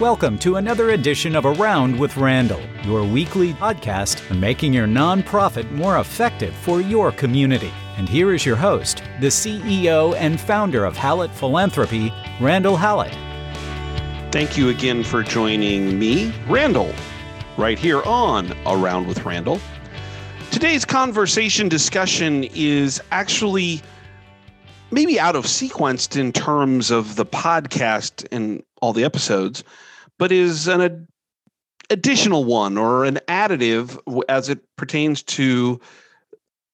Welcome to another edition of Around with Randall, your weekly podcast on making your nonprofit more effective for your community. And here is your host, the CEO and founder of Hallett Philanthropy, Randall Hallett. Thank you again for joining me, Randall, right here on Around with Randall. Today's conversation discussion is actually maybe out of sequence in terms of the podcast and all the episodes, but is an ad- additional one or an additive as it pertains to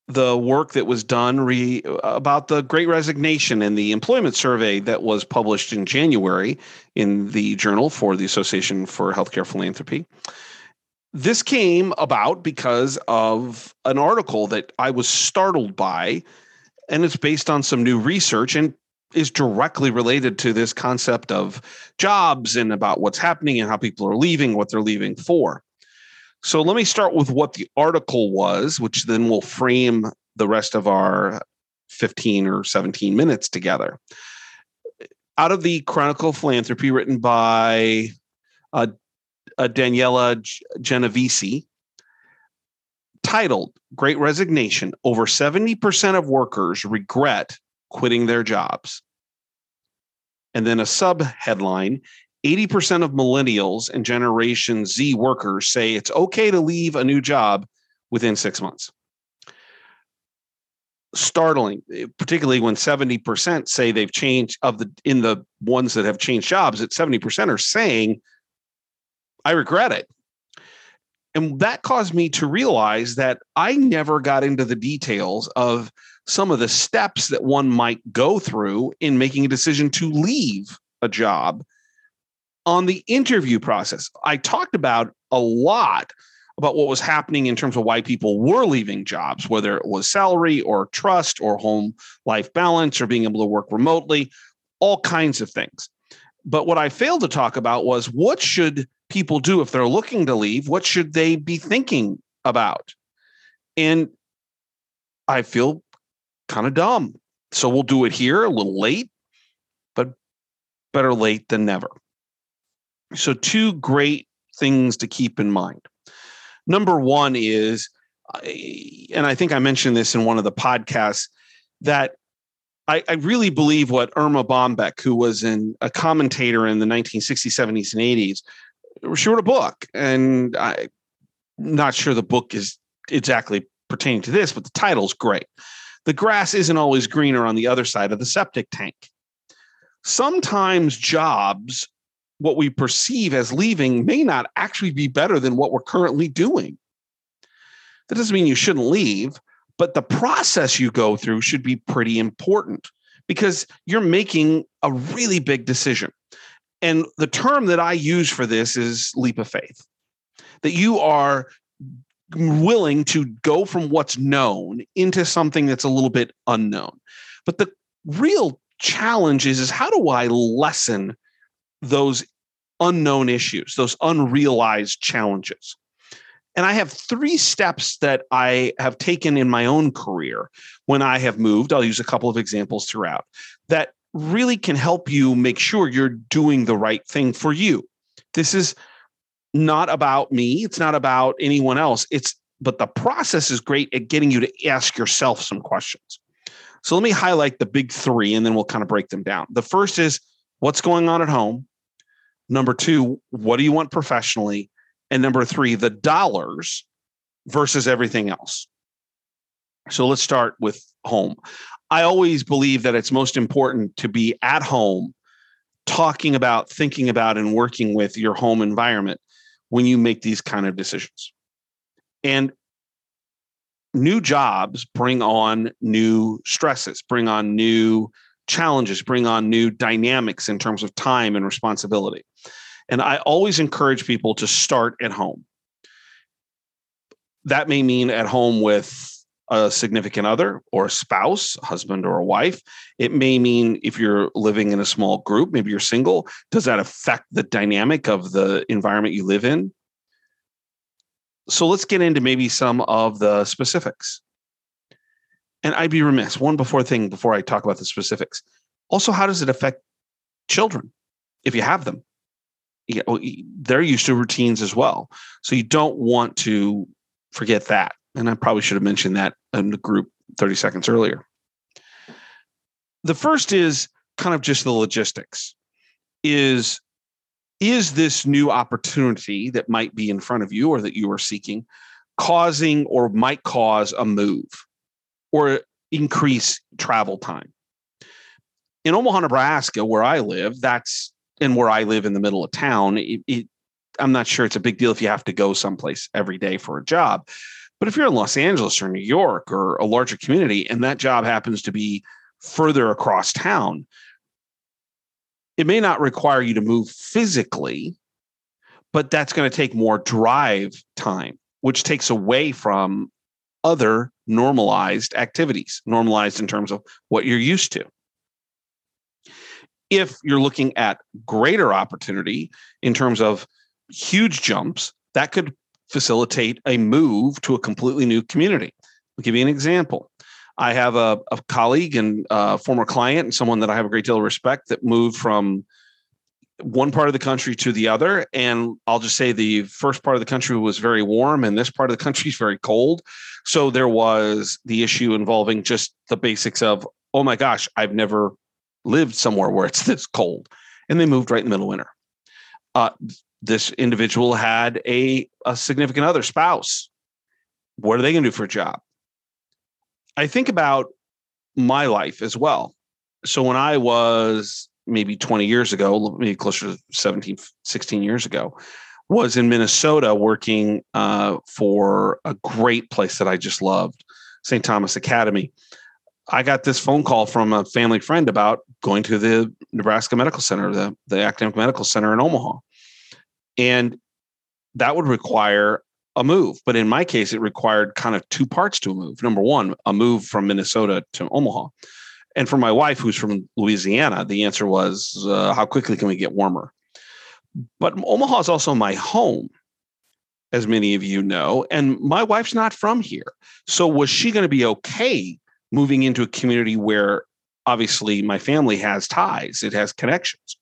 the work that was done re, about the great resignation and the employment survey that was published in January in the journal for the Association for Healthcare Philanthropy. This came about because of an article that I was startled by, and it's based on some new research and is directly related to this concept of jobs and about what's happening and how people are leaving, what they're leaving for. So let me start with what the article was, which then will frame the rest of our 15 or 17 minutes together. Out of the Chronicle of Philanthropy, written by uh, uh, Daniela Genovese, titled Great Resignation Over 70% of Workers Regret Quitting Their Jobs. And then a sub headline 80% of millennials and Generation Z workers say it's okay to leave a new job within six months. Startling, eh, particularly when 70% say they've changed of the in the ones that have changed jobs, that 70% are saying, I regret it. And that caused me to realize that I never got into the details of some of the steps that one might go through in making a decision to leave a job on the interview process. I talked about a lot about what was happening in terms of why people were leaving jobs, whether it was salary or trust or home life balance or being able to work remotely, all kinds of things. But what I failed to talk about was what should people do if they're looking to leave? What should they be thinking about? And I feel kind of dumb. So we'll do it here a little late, but better late than never. So, two great things to keep in mind. Number one is, and I think I mentioned this in one of the podcasts, that I, I really believe what Erma Bombeck, who was in, a commentator in the 1960s, 70s, and 80s, she wrote a book. And I'm not sure the book is exactly pertaining to this, but the title's great. The grass isn't always greener on the other side of the septic tank. Sometimes jobs what we perceive as leaving may not actually be better than what we're currently doing. That doesn't mean you shouldn't leave, but the process you go through should be pretty important because you're making a really big decision. And the term that I use for this is leap of faith that you are willing to go from what's known into something that's a little bit unknown. But the real challenge is, is how do I lessen those unknown issues, those unrealized challenges. And I have three steps that I have taken in my own career when I have moved. I'll use a couple of examples throughout that really can help you make sure you're doing the right thing for you. This is not about me, it's not about anyone else. It's but the process is great at getting you to ask yourself some questions. So let me highlight the big 3 and then we'll kind of break them down. The first is what's going on at home? Number two, what do you want professionally? And number three, the dollars versus everything else. So let's start with home. I always believe that it's most important to be at home, talking about, thinking about, and working with your home environment when you make these kind of decisions. And new jobs bring on new stresses, bring on new challenges, bring on new dynamics in terms of time and responsibility. And I always encourage people to start at home. That may mean at home with a significant other or a spouse, a husband or a wife. It may mean if you're living in a small group, maybe you're single, does that affect the dynamic of the environment you live in? So let's get into maybe some of the specifics and I'd be remiss one before thing before I talk about the specifics. Also, how does it affect children if you have them? know, they're used to routines as well. So you don't want to forget that. And I probably should have mentioned that in the group 30 seconds earlier. The first is kind of just the logistics. Is is this new opportunity that might be in front of you or that you are seeking causing or might cause a move or increase travel time? In Omaha, Nebraska, where I live, that's and where I live in the middle of town, it, it, I'm not sure it's a big deal if you have to go someplace every day for a job. But if you're in Los Angeles or New York or a larger community and that job happens to be further across town, it may not require you to move physically, but that's going to take more drive time, which takes away from other normalized activities, normalized in terms of what you're used to. If you're looking at greater opportunity in terms of huge jumps, that could facilitate a move to a completely new community. I'll give you an example. I have a, a colleague and a former client and someone that I have a great deal of respect that moved from one part of the country to the other. And I'll just say the first part of the country was very warm and this part of the country is very cold. So there was the issue involving just the basics of, oh my gosh, I've never lived somewhere where it's this cold. And they moved right in the middle of winter. Uh, this individual had a, a significant other spouse. What are they going to do for a job? I think about my life as well. So when I was maybe 20 years ago, maybe closer to 17, 16 years ago, was in Minnesota working uh, for a great place that I just loved, St. Thomas Academy. I got this phone call from a family friend about going to the Nebraska Medical Center, the, the academic medical center in Omaha. And that would require a move. But in my case, it required kind of two parts to a move. Number one, a move from Minnesota to Omaha. And for my wife, who's from Louisiana, the answer was, uh, how quickly can we get warmer? But Omaha is also my home, as many of you know. And my wife's not from here. So was she going to be okay moving into a community where obviously my family has ties, it has connections?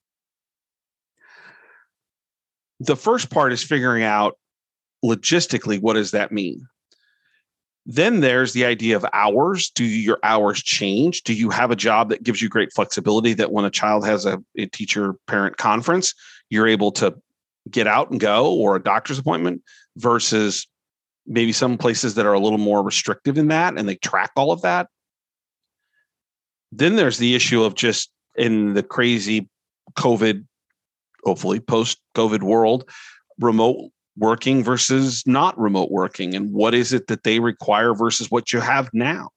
The first part is figuring out logistically what does that mean? Then there's the idea of hours. Do your hours change? Do you have a job that gives you great flexibility that when a child has a, a teacher parent conference you're able to get out and go or a doctor's appointment versus maybe some places that are a little more restrictive in that and they track all of that? Then there's the issue of just in the crazy covid hopefully post COVID world, remote working versus not remote working and what is it that they require versus what you have now.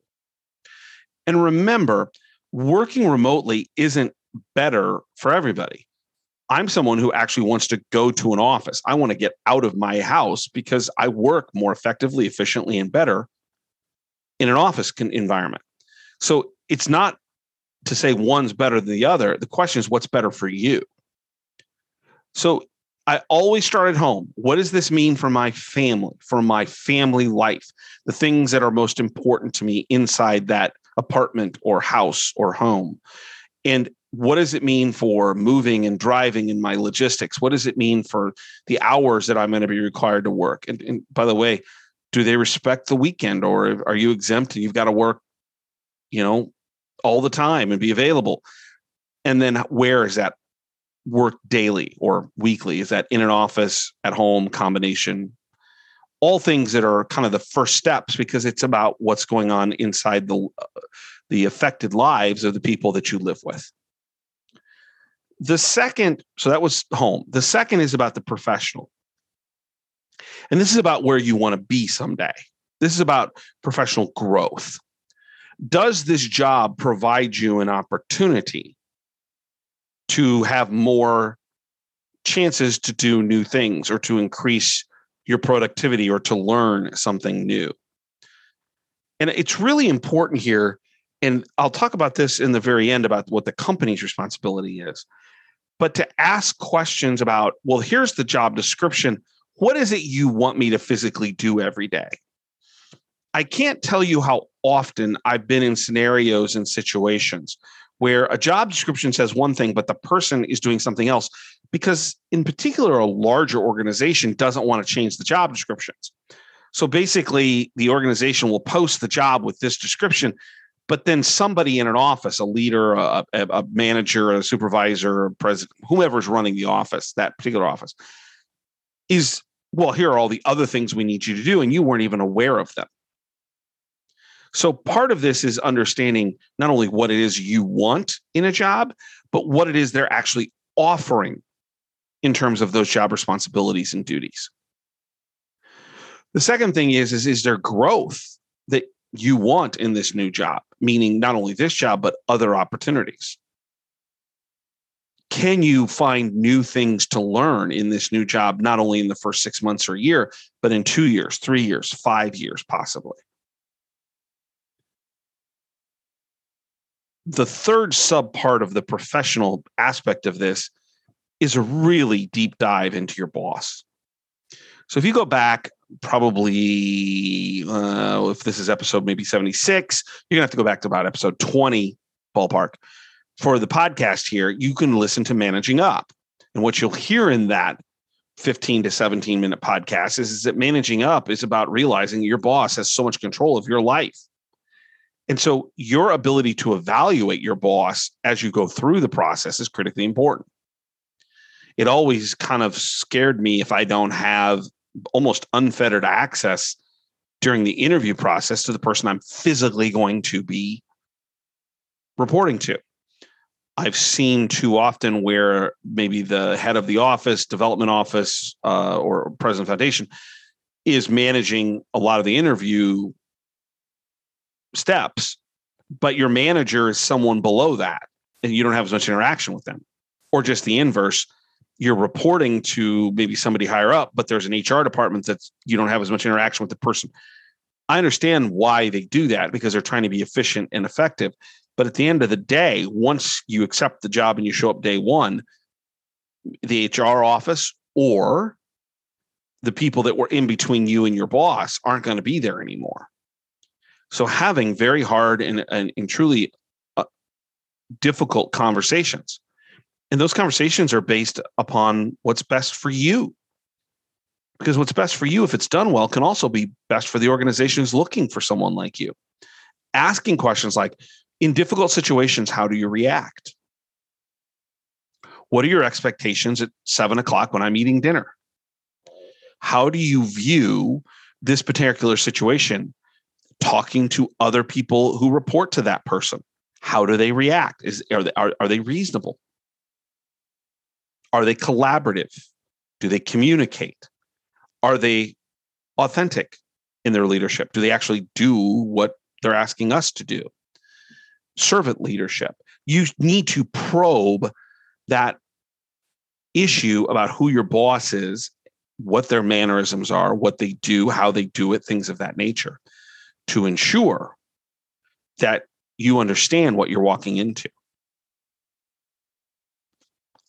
And remember, working remotely isn't better for everybody. I'm someone who actually wants to go to an office. I want to get out of my house because I work more effectively, efficiently, and better in an office environment. So it's not to say one's better than the other. The question is, what's better for you? So I always start at home. What does this mean for my family, for my family life, the things that are most important to me inside that apartment or house or home? And what does it mean for moving and driving in my logistics? What does it mean for the hours that I'm going to be required to work? And, and by the way, do they respect the weekend or are you exempt and you've got to work, you know, all the time and be available? And then where is that work daily or weekly? Is that in an office, at home, combination? All things that are kind of the first steps because it's about what's going on inside the uh, the affected lives of the people that you live with. The second, so that was home. The second is about the professional. And this is about where you want to be someday. This is about professional growth. Does this job provide you an opportunity to have more chances to do new things or to increase your productivity or to learn something new. And it's really important here. And I'll talk about this in the very end about what the company's responsibility is. But to ask questions about, well, here's the job description. What is it you want me to physically do every day? I can't tell you how often I've been in scenarios and situations where a job description says one thing, but the person is doing something else because in particular a larger organization doesn't want to change the job descriptions. So basically the organization will post the job with this description but then somebody in an office a leader a, a manager a supervisor a president whoever's running the office that particular office is well here are all the other things we need you to do and you weren't even aware of them so part of this is understanding not only what it is you want in a job but what it is they're actually offering in terms of those job responsibilities and duties. The second thing is, is, is there growth that you want in this new job, meaning not only this job, but other opportunities? Can you find new things to learn in this new job, not only in the first six months or a year, but in two years, three years, five years, possibly? The third sub part of the professional aspect of this is a really deep dive into your boss. So if you go back, probably uh, if this is episode maybe 76, you're gonna have to go back to about episode 20 ballpark. For the podcast here, you can listen to Managing Up. And what you'll hear in that 15 to 17 minute podcast is, is that managing up is about realizing your boss has so much control of your life. And so your ability to evaluate your boss as you go through the process is critically important it always kind of scared me if I don't have almost unfettered access during the interview process to the person I'm physically going to be reporting to. I've seen too often where maybe the head of the office, development office, uh, or president foundation is managing a lot of the interview steps, but your manager is someone below that, and you don't have as much interaction with them, or just the inverse you're reporting to maybe somebody higher up, but there's an HR department that you don't have as much interaction with the person. I understand why they do that because they're trying to be efficient and effective. But at the end of the day, once you accept the job and you show up day one, the HR office or the people that were in between you and your boss aren't going to be there anymore. So having very hard and, and, and truly uh, difficult conversations and those conversations are based upon what's best for you. Because what's best for you, if it's done well, can also be best for the organization who's looking for someone like you. Asking questions like, in difficult situations, how do you react? What are your expectations at seven o'clock when I'm eating dinner? How do you view this particular situation? Talking to other people who report to that person, how do they react? Is are they, are, are they reasonable? Are they collaborative? Do they communicate? Are they authentic in their leadership? Do they actually do what they're asking us to do? Servant leadership. You need to probe that issue about who your boss is, what their mannerisms are, what they do, how they do it, things of that nature to ensure that you understand what you're walking into.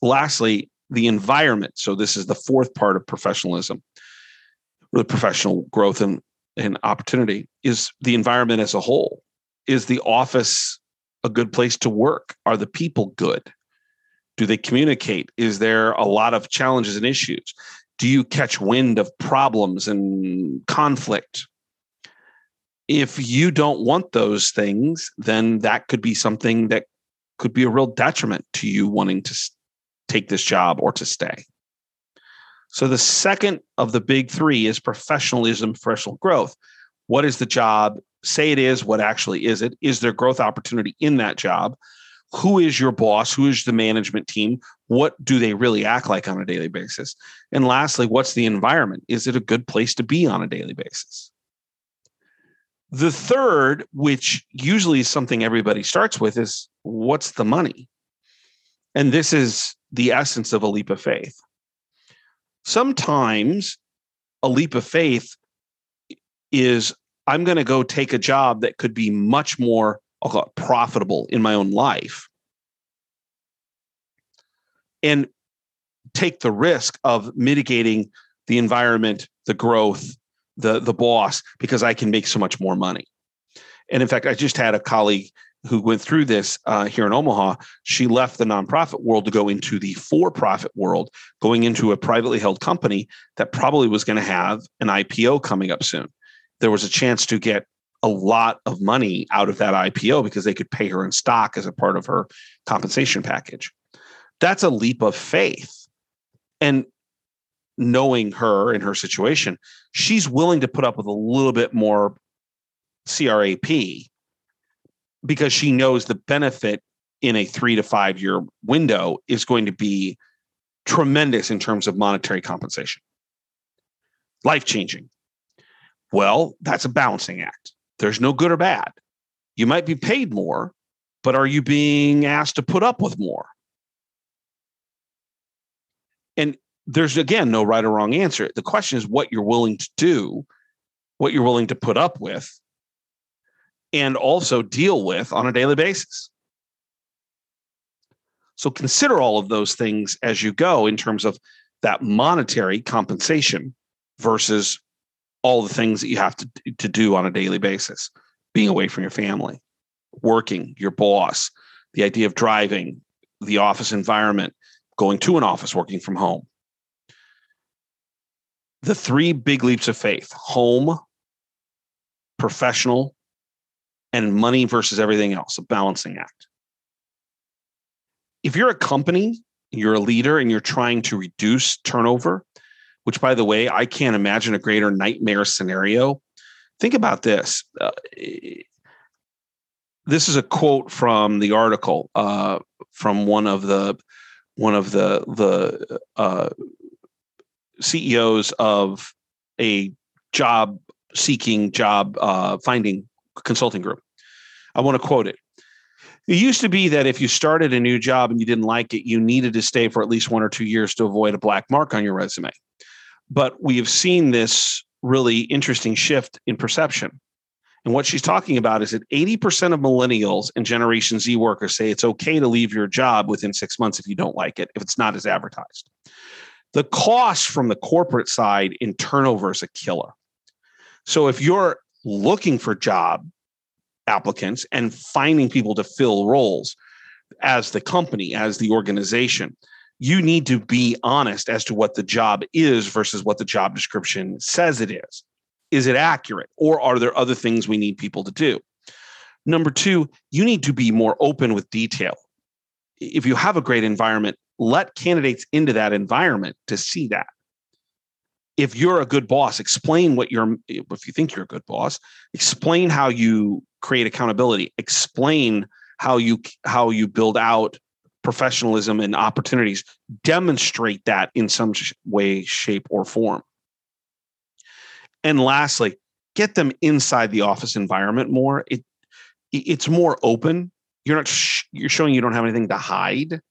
Lastly, the environment. So this is the fourth part of professionalism, the professional growth and, and opportunity is the environment as a whole. Is the office a good place to work? Are the people good? Do they communicate? Is there a lot of challenges and issues? Do you catch wind of problems and conflict? If you don't want those things, then that could be something that could be a real detriment to you wanting to take this job or to stay. So the second of the big three is professionalism, professional growth. What is the job? Say it is, what actually is it? Is there growth opportunity in that job? Who is your boss? Who is the management team? What do they really act like on a daily basis? And lastly, what's the environment? Is it a good place to be on a daily basis? The third, which usually is something everybody starts with, is what's the money? And this is the essence of a leap of faith. Sometimes a leap of faith is I'm going to go take a job that could be much more I'll call it profitable in my own life and take the risk of mitigating the environment, the growth, the the boss because I can make so much more money. And in fact, I just had a colleague who went through this uh, here in Omaha, she left the nonprofit world to go into the for profit world, going into a privately held company that probably was going to have an IPO coming up soon. There was a chance to get a lot of money out of that IPO because they could pay her in stock as a part of her compensation package. That's a leap of faith. And knowing her and her situation, she's willing to put up with a little bit more CRAP because she knows the benefit in a three to five year window is going to be tremendous in terms of monetary compensation, life changing. Well, that's a balancing act. There's no good or bad. You might be paid more, but are you being asked to put up with more? And there's again no right or wrong answer. The question is what you're willing to do, what you're willing to put up with, and also deal with on a daily basis. So consider all of those things as you go in terms of that monetary compensation versus all the things that you have to, to do on a daily basis being away from your family, working, your boss, the idea of driving, the office environment, going to an office, working from home. The three big leaps of faith home, professional, and money versus everything else, a balancing act. If you're a company, you're a leader, and you're trying to reduce turnover, which, by the way, I can't imagine a greater nightmare scenario. Think about this. Uh, this is a quote from the article uh, from one of the one of the the uh, CEOs of a job seeking job uh, finding consulting group. I want to quote it. It used to be that if you started a new job and you didn't like it, you needed to stay for at least one or two years to avoid a black mark on your resume. But we have seen this really interesting shift in perception. And what she's talking about is that 80% of millennials and Generation Z workers say it's okay to leave your job within six months if you don't like it, if it's not as advertised. The cost from the corporate side in turnover is a killer. So if you're looking for job applicants and finding people to fill roles as the company, as the organization, you need to be honest as to what the job is versus what the job description says it is. Is it accurate? Or are there other things we need people to do? Number two, you need to be more open with detail. If you have a great environment, let candidates into that environment to see that. If you're a good boss, explain what you're, if you think you're a good boss, explain how you create accountability, explain how you how you build out professionalism and opportunities. Demonstrate that in some way shape or form. And lastly get them inside the office environment more. It it's more open. You're not sh- you're showing you don't have anything to hide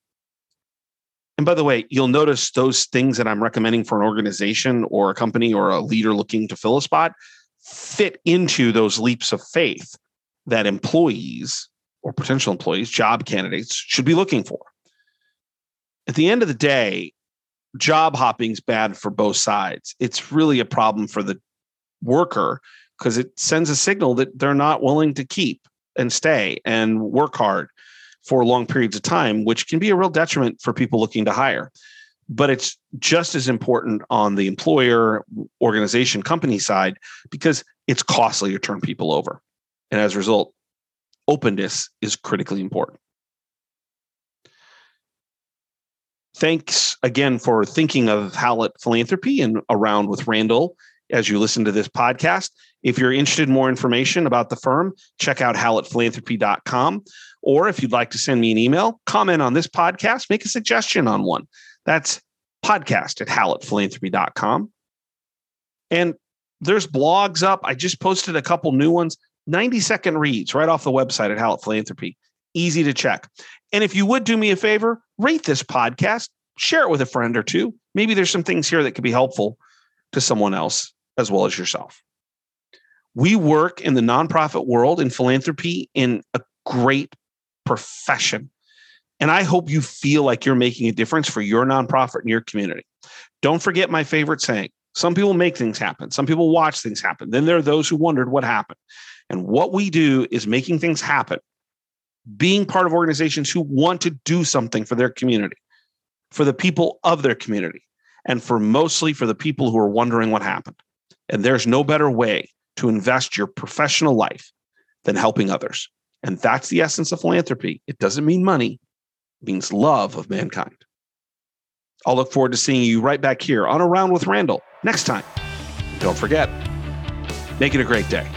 and by the way you'll notice those things that i'm recommending for an organization or a company or a leader looking to fill a spot fit into those leaps of faith that employees or potential employees, job candidates should be looking for. At the end of the day, job hopping is bad for both sides. It's really a problem for the worker because it sends a signal that they're not willing to keep and stay and work hard for long periods of time, which can be a real detriment for people looking to hire. But it's just as important on the employer, organization, company side because it's costly to turn people over. And as a result, openness is critically important. Thanks again for thinking of Hallett Philanthropy and around with Randall as you listen to this podcast. If you're interested in more information about the firm, check out hallettphilanthropy.com. Or if you'd like to send me an email, comment on this podcast, make a suggestion on one. That's podcast at hallettphilanthropy.com. And there's blogs up. I just posted a couple new ones. 90 second reads right off the website at Hallett Philanthropy. Easy to check. And if you would do me a favor, rate this podcast, share it with a friend or two. Maybe there's some things here that could be helpful to someone else as well as yourself. We work in the nonprofit world in philanthropy in a great profession. And I hope you feel like you're making a difference for your nonprofit and your community. Don't forget my favorite saying some people make things happen, some people watch things happen. Then there are those who wondered what happened. And what we do is making things happen being part of organizations who want to do something for their community, for the people of their community, and for mostly for the people who are wondering what happened. And there's no better way to invest your professional life than helping others. And that's the essence of philanthropy. It doesn't mean money, it means love of mankind. I'll look forward to seeing you right back here on Around with Randall next time. Don't forget, make it a great day.